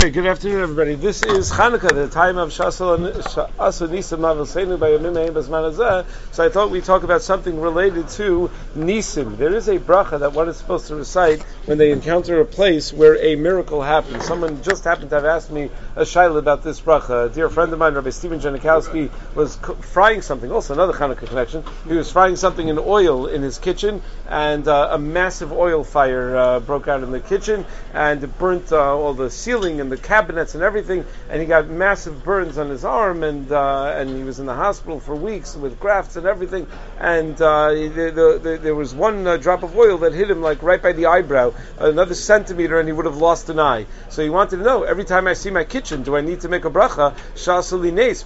Hey, good afternoon, everybody. This is Hanukkah, the time of Shasal Nisim by. So I thought we'd talk about something related to Nisim. There is a bracha that one is supposed to recite when they encounter a place where a miracle happens. Someone just happened to have asked me a shaila about this bracha. A dear friend of mine, Rabbi Stephen Janikowski, was frying something, also another Hanukkah connection. He was frying something in oil in his kitchen, and uh, a massive oil fire uh, broke out in the kitchen, and it burnt uh, all the ceiling and and the cabinets and everything, and he got massive burns on his arm, and uh, and he was in the hospital for weeks with grafts and everything, and uh, the, the, the, there was one uh, drop of oil that hit him like right by the eyebrow, another centimeter, and he would have lost an eye. So he wanted to know every time I see my kitchen, do I need to make a bracha shasulines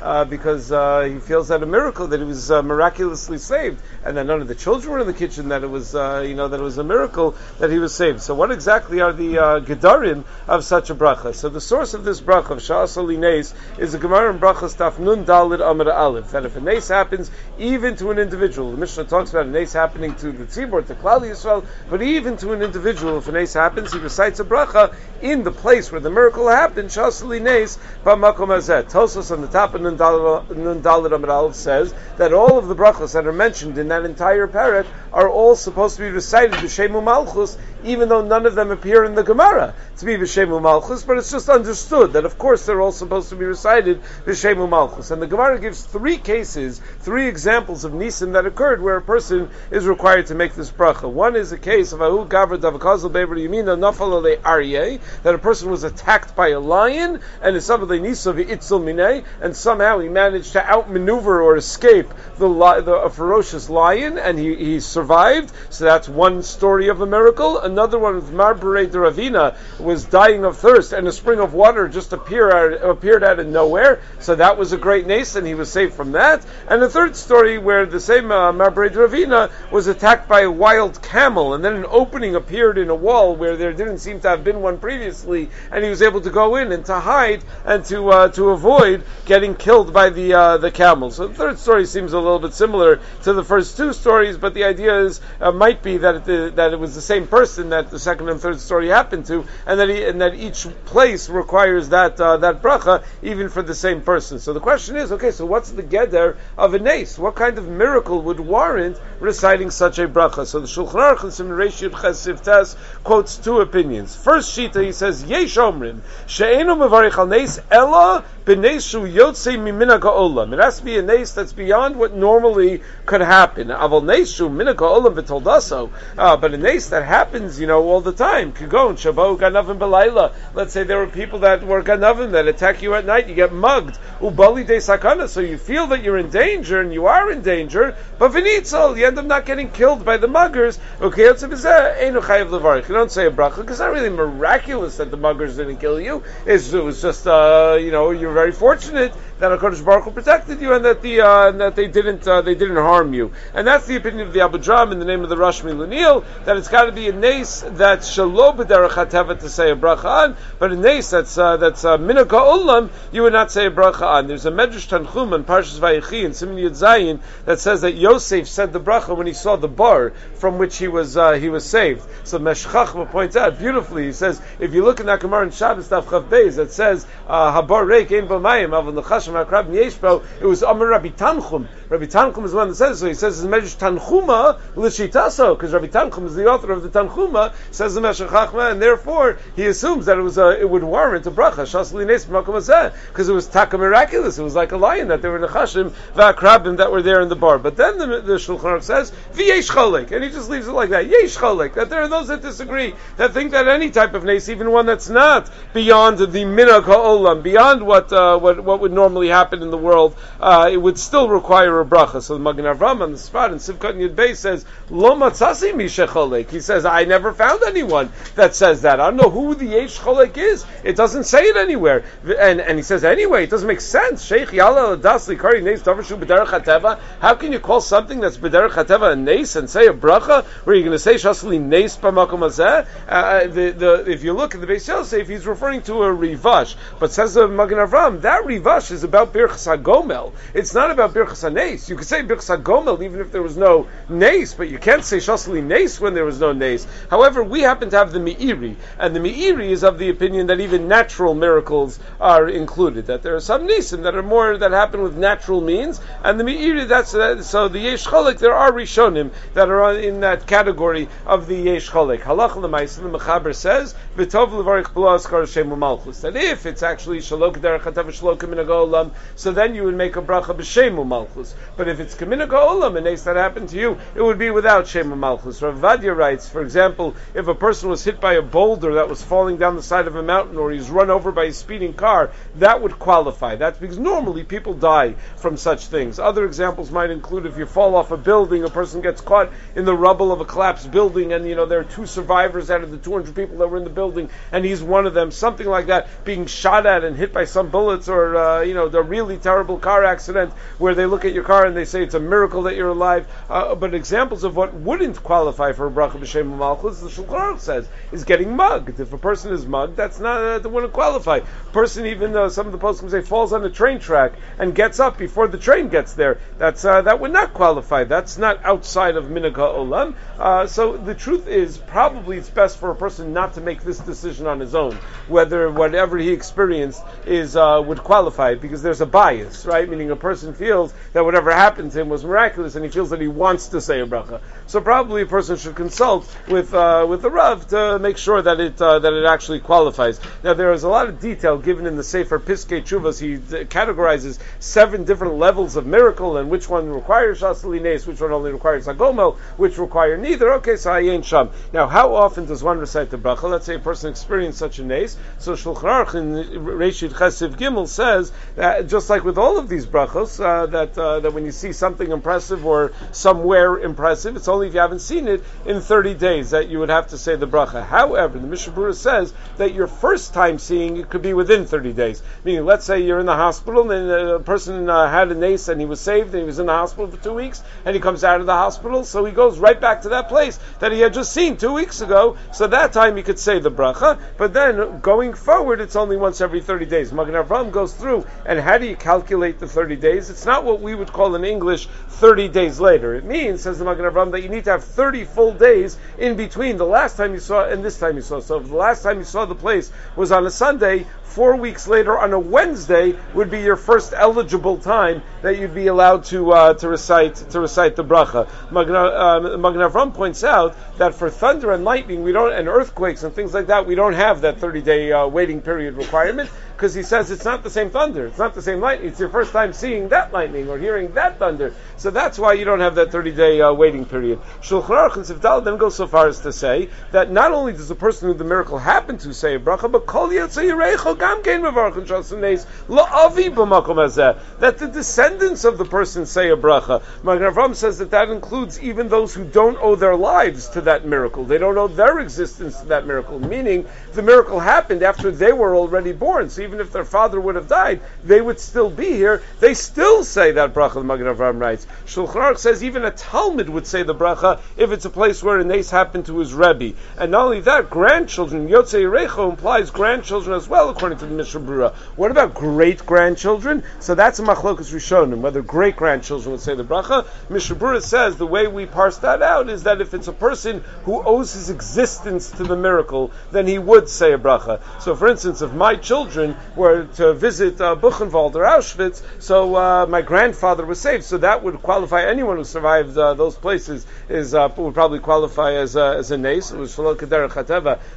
uh, because uh, he feels that a miracle that he was uh, miraculously saved, and that none of the children were in the kitchen, that it was you know that it was a miracle that he was saved. So what exactly are the uh, gedarim of such a bracha. So the source of this bracha of Sha'asali Nes is the Gemara in Bracha Staf Nun Dalid Amar Aleph. That if a Nes happens even to an individual, the Mishnah talks about a Nes happening to the Tzibor, to Klal Yisrael, but even to an individual, if a Nes happens, he recites a bracha in the place where the miracle happened, Sha'asali Nes, Ba'makom Azet. Tosos on the top of Nun Dalid Amar Aleph says that all of the brachas that are mentioned in that entire parak are all supposed to be recited B'Shemu Malchus, even though none of them appear in the Gemara to be B'Shemu Malchus, but it's just understood that of course they're all supposed to be recited B'Shemu Malchus. And the Gemara gives three cases, three examples of Nisim that occurred where a person is required to make this bracha. One is a case of Ahu Gavra Davakazal Bever Yamina Nafal Aryeh, that a person was attacked by a lion, and it's some of the Nisav Itzel Mineh, and somehow he managed to outmaneuver or escape the, the a ferocious lion, and he, he survived. So that's one story of a miracle. Another one with Marbere Ravina was dying dying of thirst, and a spring of water just appear, appeared out of nowhere. So that was a great nace, and he was saved from that. And the third story where the same uh, Marbred Ravina was attacked by a wild camel, and then an opening appeared in a wall where there didn't seem to have been one previously, and he was able to go in and to hide and to uh, to avoid getting killed by the uh, the camel. So the third story seems a little bit similar to the first two stories, but the idea is uh, might be that it, that it was the same person that the second and third story happened to, and that he and that each place requires that uh, that bracha even for the same person. So the question is, okay, so what's the geder of a nace? What kind of miracle would warrant reciting such a bracha? So the Shulchan Aruch in Simon Chesivtes quotes two opinions. First shita he says yesh omrim she'enu mevarich al nace ella b'neshu yotze mimina olam. It has to be a nace that's beyond what normally could happen. Aval neshu mina olam v'toldaso. Uh, but a nace that happens, you know, all the time. Kugon shabo ganavim belayla. Let's say there were people that were ganavim that attack you at night. You get mugged. Ubali de sakana. So you feel that you're in danger and you are in danger. But v'nitzol, you end up not getting killed by the muggers. Okay, You don't say a bracha because it's not really miraculous that the muggers didn't kill you. It's, it was just, uh, you know, you're very fortunate that Hakadosh Baruch Hu protected you and that the uh, and that they didn't uh, they didn't harm you. And that's the opinion of the Abudraham in the name of the Rashmi Lunil that it's got to be a nace that's shalo b'derech to say a bracha on, but a nace that's uh, that's uh, ulam you would not say a bracha on. There's a Medrash Tanchum and Parshas Vayechi in Simin Yud Zayin that says that Yosef said the bracha when he saw the bar from which he was uh, he was saved. So Meshech Chochma points out beautifully. He says if you look in that Gemara in Shabbos Daf Beis that says uh, Habar Reik Yeshbo. It was Amar Rabbi Tanchum. Rabbi Tanchum is the one that says so. He says it's Medrash Tanchuma L'Shitaso because Rabbi Tanchum is the author of the Tanchuma. Says the Meshech Chochma, and therefore he assumes that it was a, it would warrant a bracha Shasli because it was taka miraculous. It was like a lion that there were Nechashim V'Akrabim that were there in the bar. But then the, the Shulchan Aruch says V'Yesh Cholek, and he just leaves it like that. Yesh Cholek that there are those that disagree that think that any type of nes, even one that's not beyond the minag ha'olam, beyond what uh, what what would normally happen in the world, uh, it would still require a bracha. So the Magen Avram on the spot in Sivkot Yud Bey says Lo matzasi mishecholek. He says I never found anyone that says that. I don't know who the yesh cholek is. It doesn't say it anywhere. And and he says anyway, it doesn't make sense. Sheikh Yala Dasli Kari Nes Tavashu B'derech How can you call something that's B'derech Hateva a nes and say a bracha? Where are you going to say Shasli Nes B'makom Hazeh? Uh, if you look at the Beis Yosef, he's referring to a rivash, but says the Magen Avram That Rivash is about Birchas HaGomel. It's not about Birchas HaNes. You could say Birchas HaGomel even if there was no Nes, but you can't say Shasli Nes when there was no Nes. However, we happen to have the Meiri, and the Meiri is of the opinion that even natural miracles are included, that there are some Nesim that are more, that happen with natural means, and the Meiri, that's, uh, so the Yesh Cholik, there are Rishonim that are in that category of the Yesh Cholik. Halach the Mechaber says, V'tov b'lo askar Malchus, that if it's actually Shalok derech so then you would make a bracha b'Shem Malchus. But if it's Kamina Olam, and that happened to you, it would be without Shem Malchus. Rav Ovadia writes, for example, if a person was hit by a boulder that was falling down the side of a mountain, or he's run over by a speeding car, that would qualify. That's because normally people die from such things. Other examples might include if you fall off a building, a person gets caught in the rubble of a collapsed building, and you know there are two survivors out of the 200 people that were in the building, and he's one of them. Something like that, being shot at and hit by some bullets, or uh, you know the really terrible car accident where they look at your car and they say it's a miracle that you're alive. Uh, but examples of what wouldn't qualify for a bracha b'shem malchus, the Shulchan says, is getting mugged. If a person is mugged, that's not uh, that wouldn't qualify. Person even uh, some of the posts say falls on a train track and gets up before the train gets there. That's uh, that would not qualify. That's not outside of minhag olam. Uh, so the truth is, probably it's best for a person not to make this decision on his own, whether whatever he experienced is uh, would qualify, because there's a bias, right? Meaning a person feels that whatever happened to him was miraculous, and he feels that he wants to say a bracha. So probably a person should consult with uh, with the rav to make sure that it uh, that it actually qualifies. Now there is a lot of detail given in the Sefer Piskei Teshuvos. He categorizes seven different levels of miracle and which one requires Shasalines, which one only requires Agomel, which require neither. Okay, so ain't sham. Now, how often does one recite the bracha? Let's say a person experienced such a nace. So Shulchan Aruch in Reshit Chesiv Gimel says that just like with all of these brachos, uh, that uh, that when you see something impressive or somewhere impressive, it's only if you haven't seen it in 30 days that you would have to say the bracha. However, the Mishnah Berurah says that your first time seeing it could be within 30 days. Meaning, let's say you're in the hospital and a person uh, had a nace and he was saved and he was in the hospital for two weeks and he comes out of the hospital, so he goes right back to that place that he had just seen two weeks ago. So that time he could say the bracha, but then going forward, it's only once every 30 days. Avram goes through, and how do you calculate the 30 days? It's not what we would call in English 30 days later. It means, says the Magen Avram, that you need to have 30 full days in between the last time you saw and this time you saw. So if the last time you saw the place was on a Sunday, four weeks later on a Wednesday would be your first eligible time that you'd be allowed to uh, to recite to recite the bracha. Magen uh, Avram points out that for thunder and lightning, we don't and earthquakes and things like that, we don't have that 30 day uh, waiting period requirement because he says it's not the same thunder, it's not the same lightning. It's your first time seeing that lightning or hearing that thunder, so that's why you don't have that 30 day uh, waiting period. Shulchan Aruch and Sifdal then go so far as to say that not only does the person who the miracle happened to say a bracha, but kol gam that the descendants of the person say a bracha. Magen Avram says that that includes even those who don't owe their lives to that miracle. They don't owe their existence to that miracle, meaning the miracle happened after they were already born. So even if their father would have died, they would still be here. They still say that bracha, the Magen Avram writes. Shulchan Aruch says even a Talmud would say the bracha if it's a place where a nace happened to his Rebbe. And not only that, grandchildren, Yotzei Recho implies grandchildren as well, according to the Mishnah Berurah. What about great grandchildren? So that's a machlokas rishonim, whether great grandchildren would say the bracha. Mishnah Berurah says the way we parse that out is that if it's a person who owes his existence to the miracle, then he would say a bracha. So, for instance, if my children were to visit uh, Buchenwald or Auschwitz, so uh, my grandfather was saved, so that would qualify anyone who survived uh, those places is uh, would probably qualify as a, as a nace. It was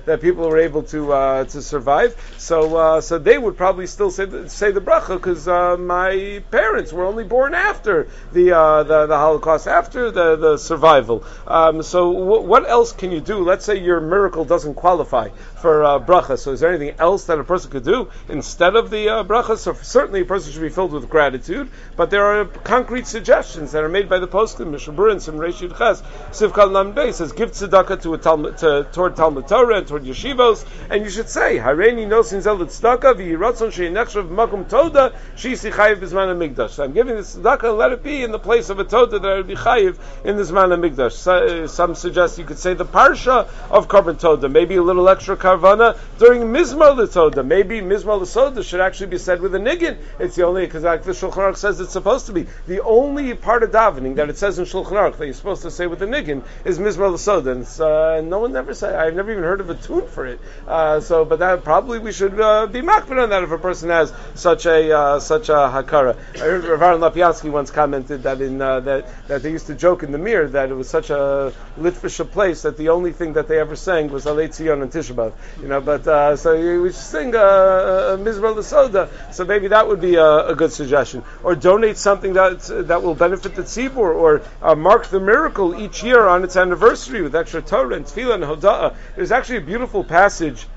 that people were able to uh, to survive. So uh, so they would probably still say the, say the bracha because uh, my parents were only born after the uh, the, the Holocaust, after the the survival. Um, so w- what else can you do? Let's say your miracle doesn't qualify for uh, bracha. So is there anything else that a person could do instead of the uh, bracha? So certainly a person should be filled with gratitude, but there are concrete suggestions that are made by the poskim, Mishabur and some Reshid Ches, Sivkal Nam says give tzedakah to a Talmud, to, toward Talmud Torah and toward yeshivos, and you should say Hareini nosin zel tzedakah v'yiratzon she'inechshav makom toda she'isi chayiv b'zman hamigdash. So I'm giving this tzedakah and let it be in the place of a toda that I would be chayiv in the zman hamigdash. So, uh, some suggest you could say the parsha of korban toda, maybe a little extra karvana during Mizmar L'Toda. Maybe Mizmar L'Soda should actually be said with a niggin. It's the only, because like the Shulchan Aruch says it's supposed to be. The only part of davening that it says in Shulchan Aruch that you're supposed to say with a niggin is Mizmar L'Soda. And uh, no one ever said, I've never even heard of a tune for it. Uh, so, but that probably we should uh, be makbid on that if a person has such a uh, such a hakara. I heard Rav Aaron Lapiansky once commented that in uh, that that they used to joke in the Mir that it was such a litvisha place that the only thing that they ever sang was Alei Tzion and Tishabav. You know, but uh, so you would sing uh, uh, Mizrah L'Soda. So maybe that would be a, a, good suggestion. Or donate something that that will benefit the tzibur, or uh, mark the miracle each year on its anniversary with extra Torah and Tefillah and Hoda'ah. There's actually a beautiful passage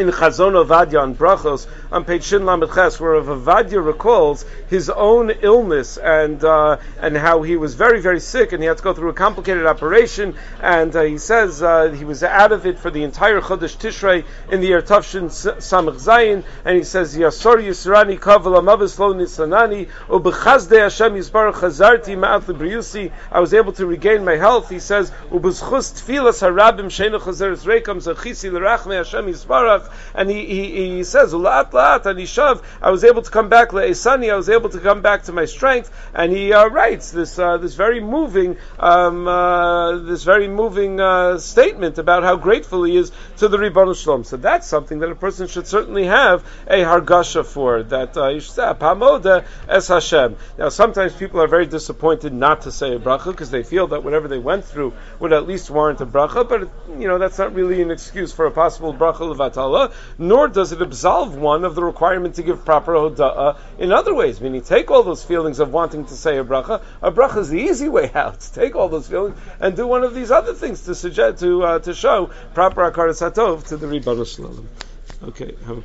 in Chazon Ovadia on Brachos on page Shin Lamed Ches, where Ovadia recalls his own illness and uh, and how he was very very sick and he had to go through a complicated operation. And uh, he says uh, he was out of it for the entire Chodesh Tishrei in the year Tavshin Samach Zayin. And he says Yasor Yisrani Kaval Amavis Lo Nisanani Ubechazde Hashem Yisbarach Chazarti Ma'at Libriusi. I was able to regain my health. He says Ubezchus Tfilas Harabim Sheinu Chazeres Reikam Zachisi L'Rachme Hashem Yisbarach and he, he, he says, La'at la'at anishav, I was able to come back, le'esani, I was able to come back to my strength, and he uh, writes this, uh, this very moving, um, uh, this very moving uh, statement about how grateful he is to the Ribbon Shalom. So that's something that a person should certainly have a hargasha for, that uh, Pamoda es Hashem. Now, sometimes people are very disappointed not to say a bracha, because they feel that whatever they went through would at least warrant a bracha, but, you know, that's not really an excuse for a possible bracha levatal nor does it absolve one of the requirement to give proper hoda'ah in other ways. Meaning, take all those feelings of wanting to say a bracha. A bracha is the easy way out. Take all those feelings and do one of these other things to suggest to uh, to show proper akaras hatov to the Shalom. Okay, have a great.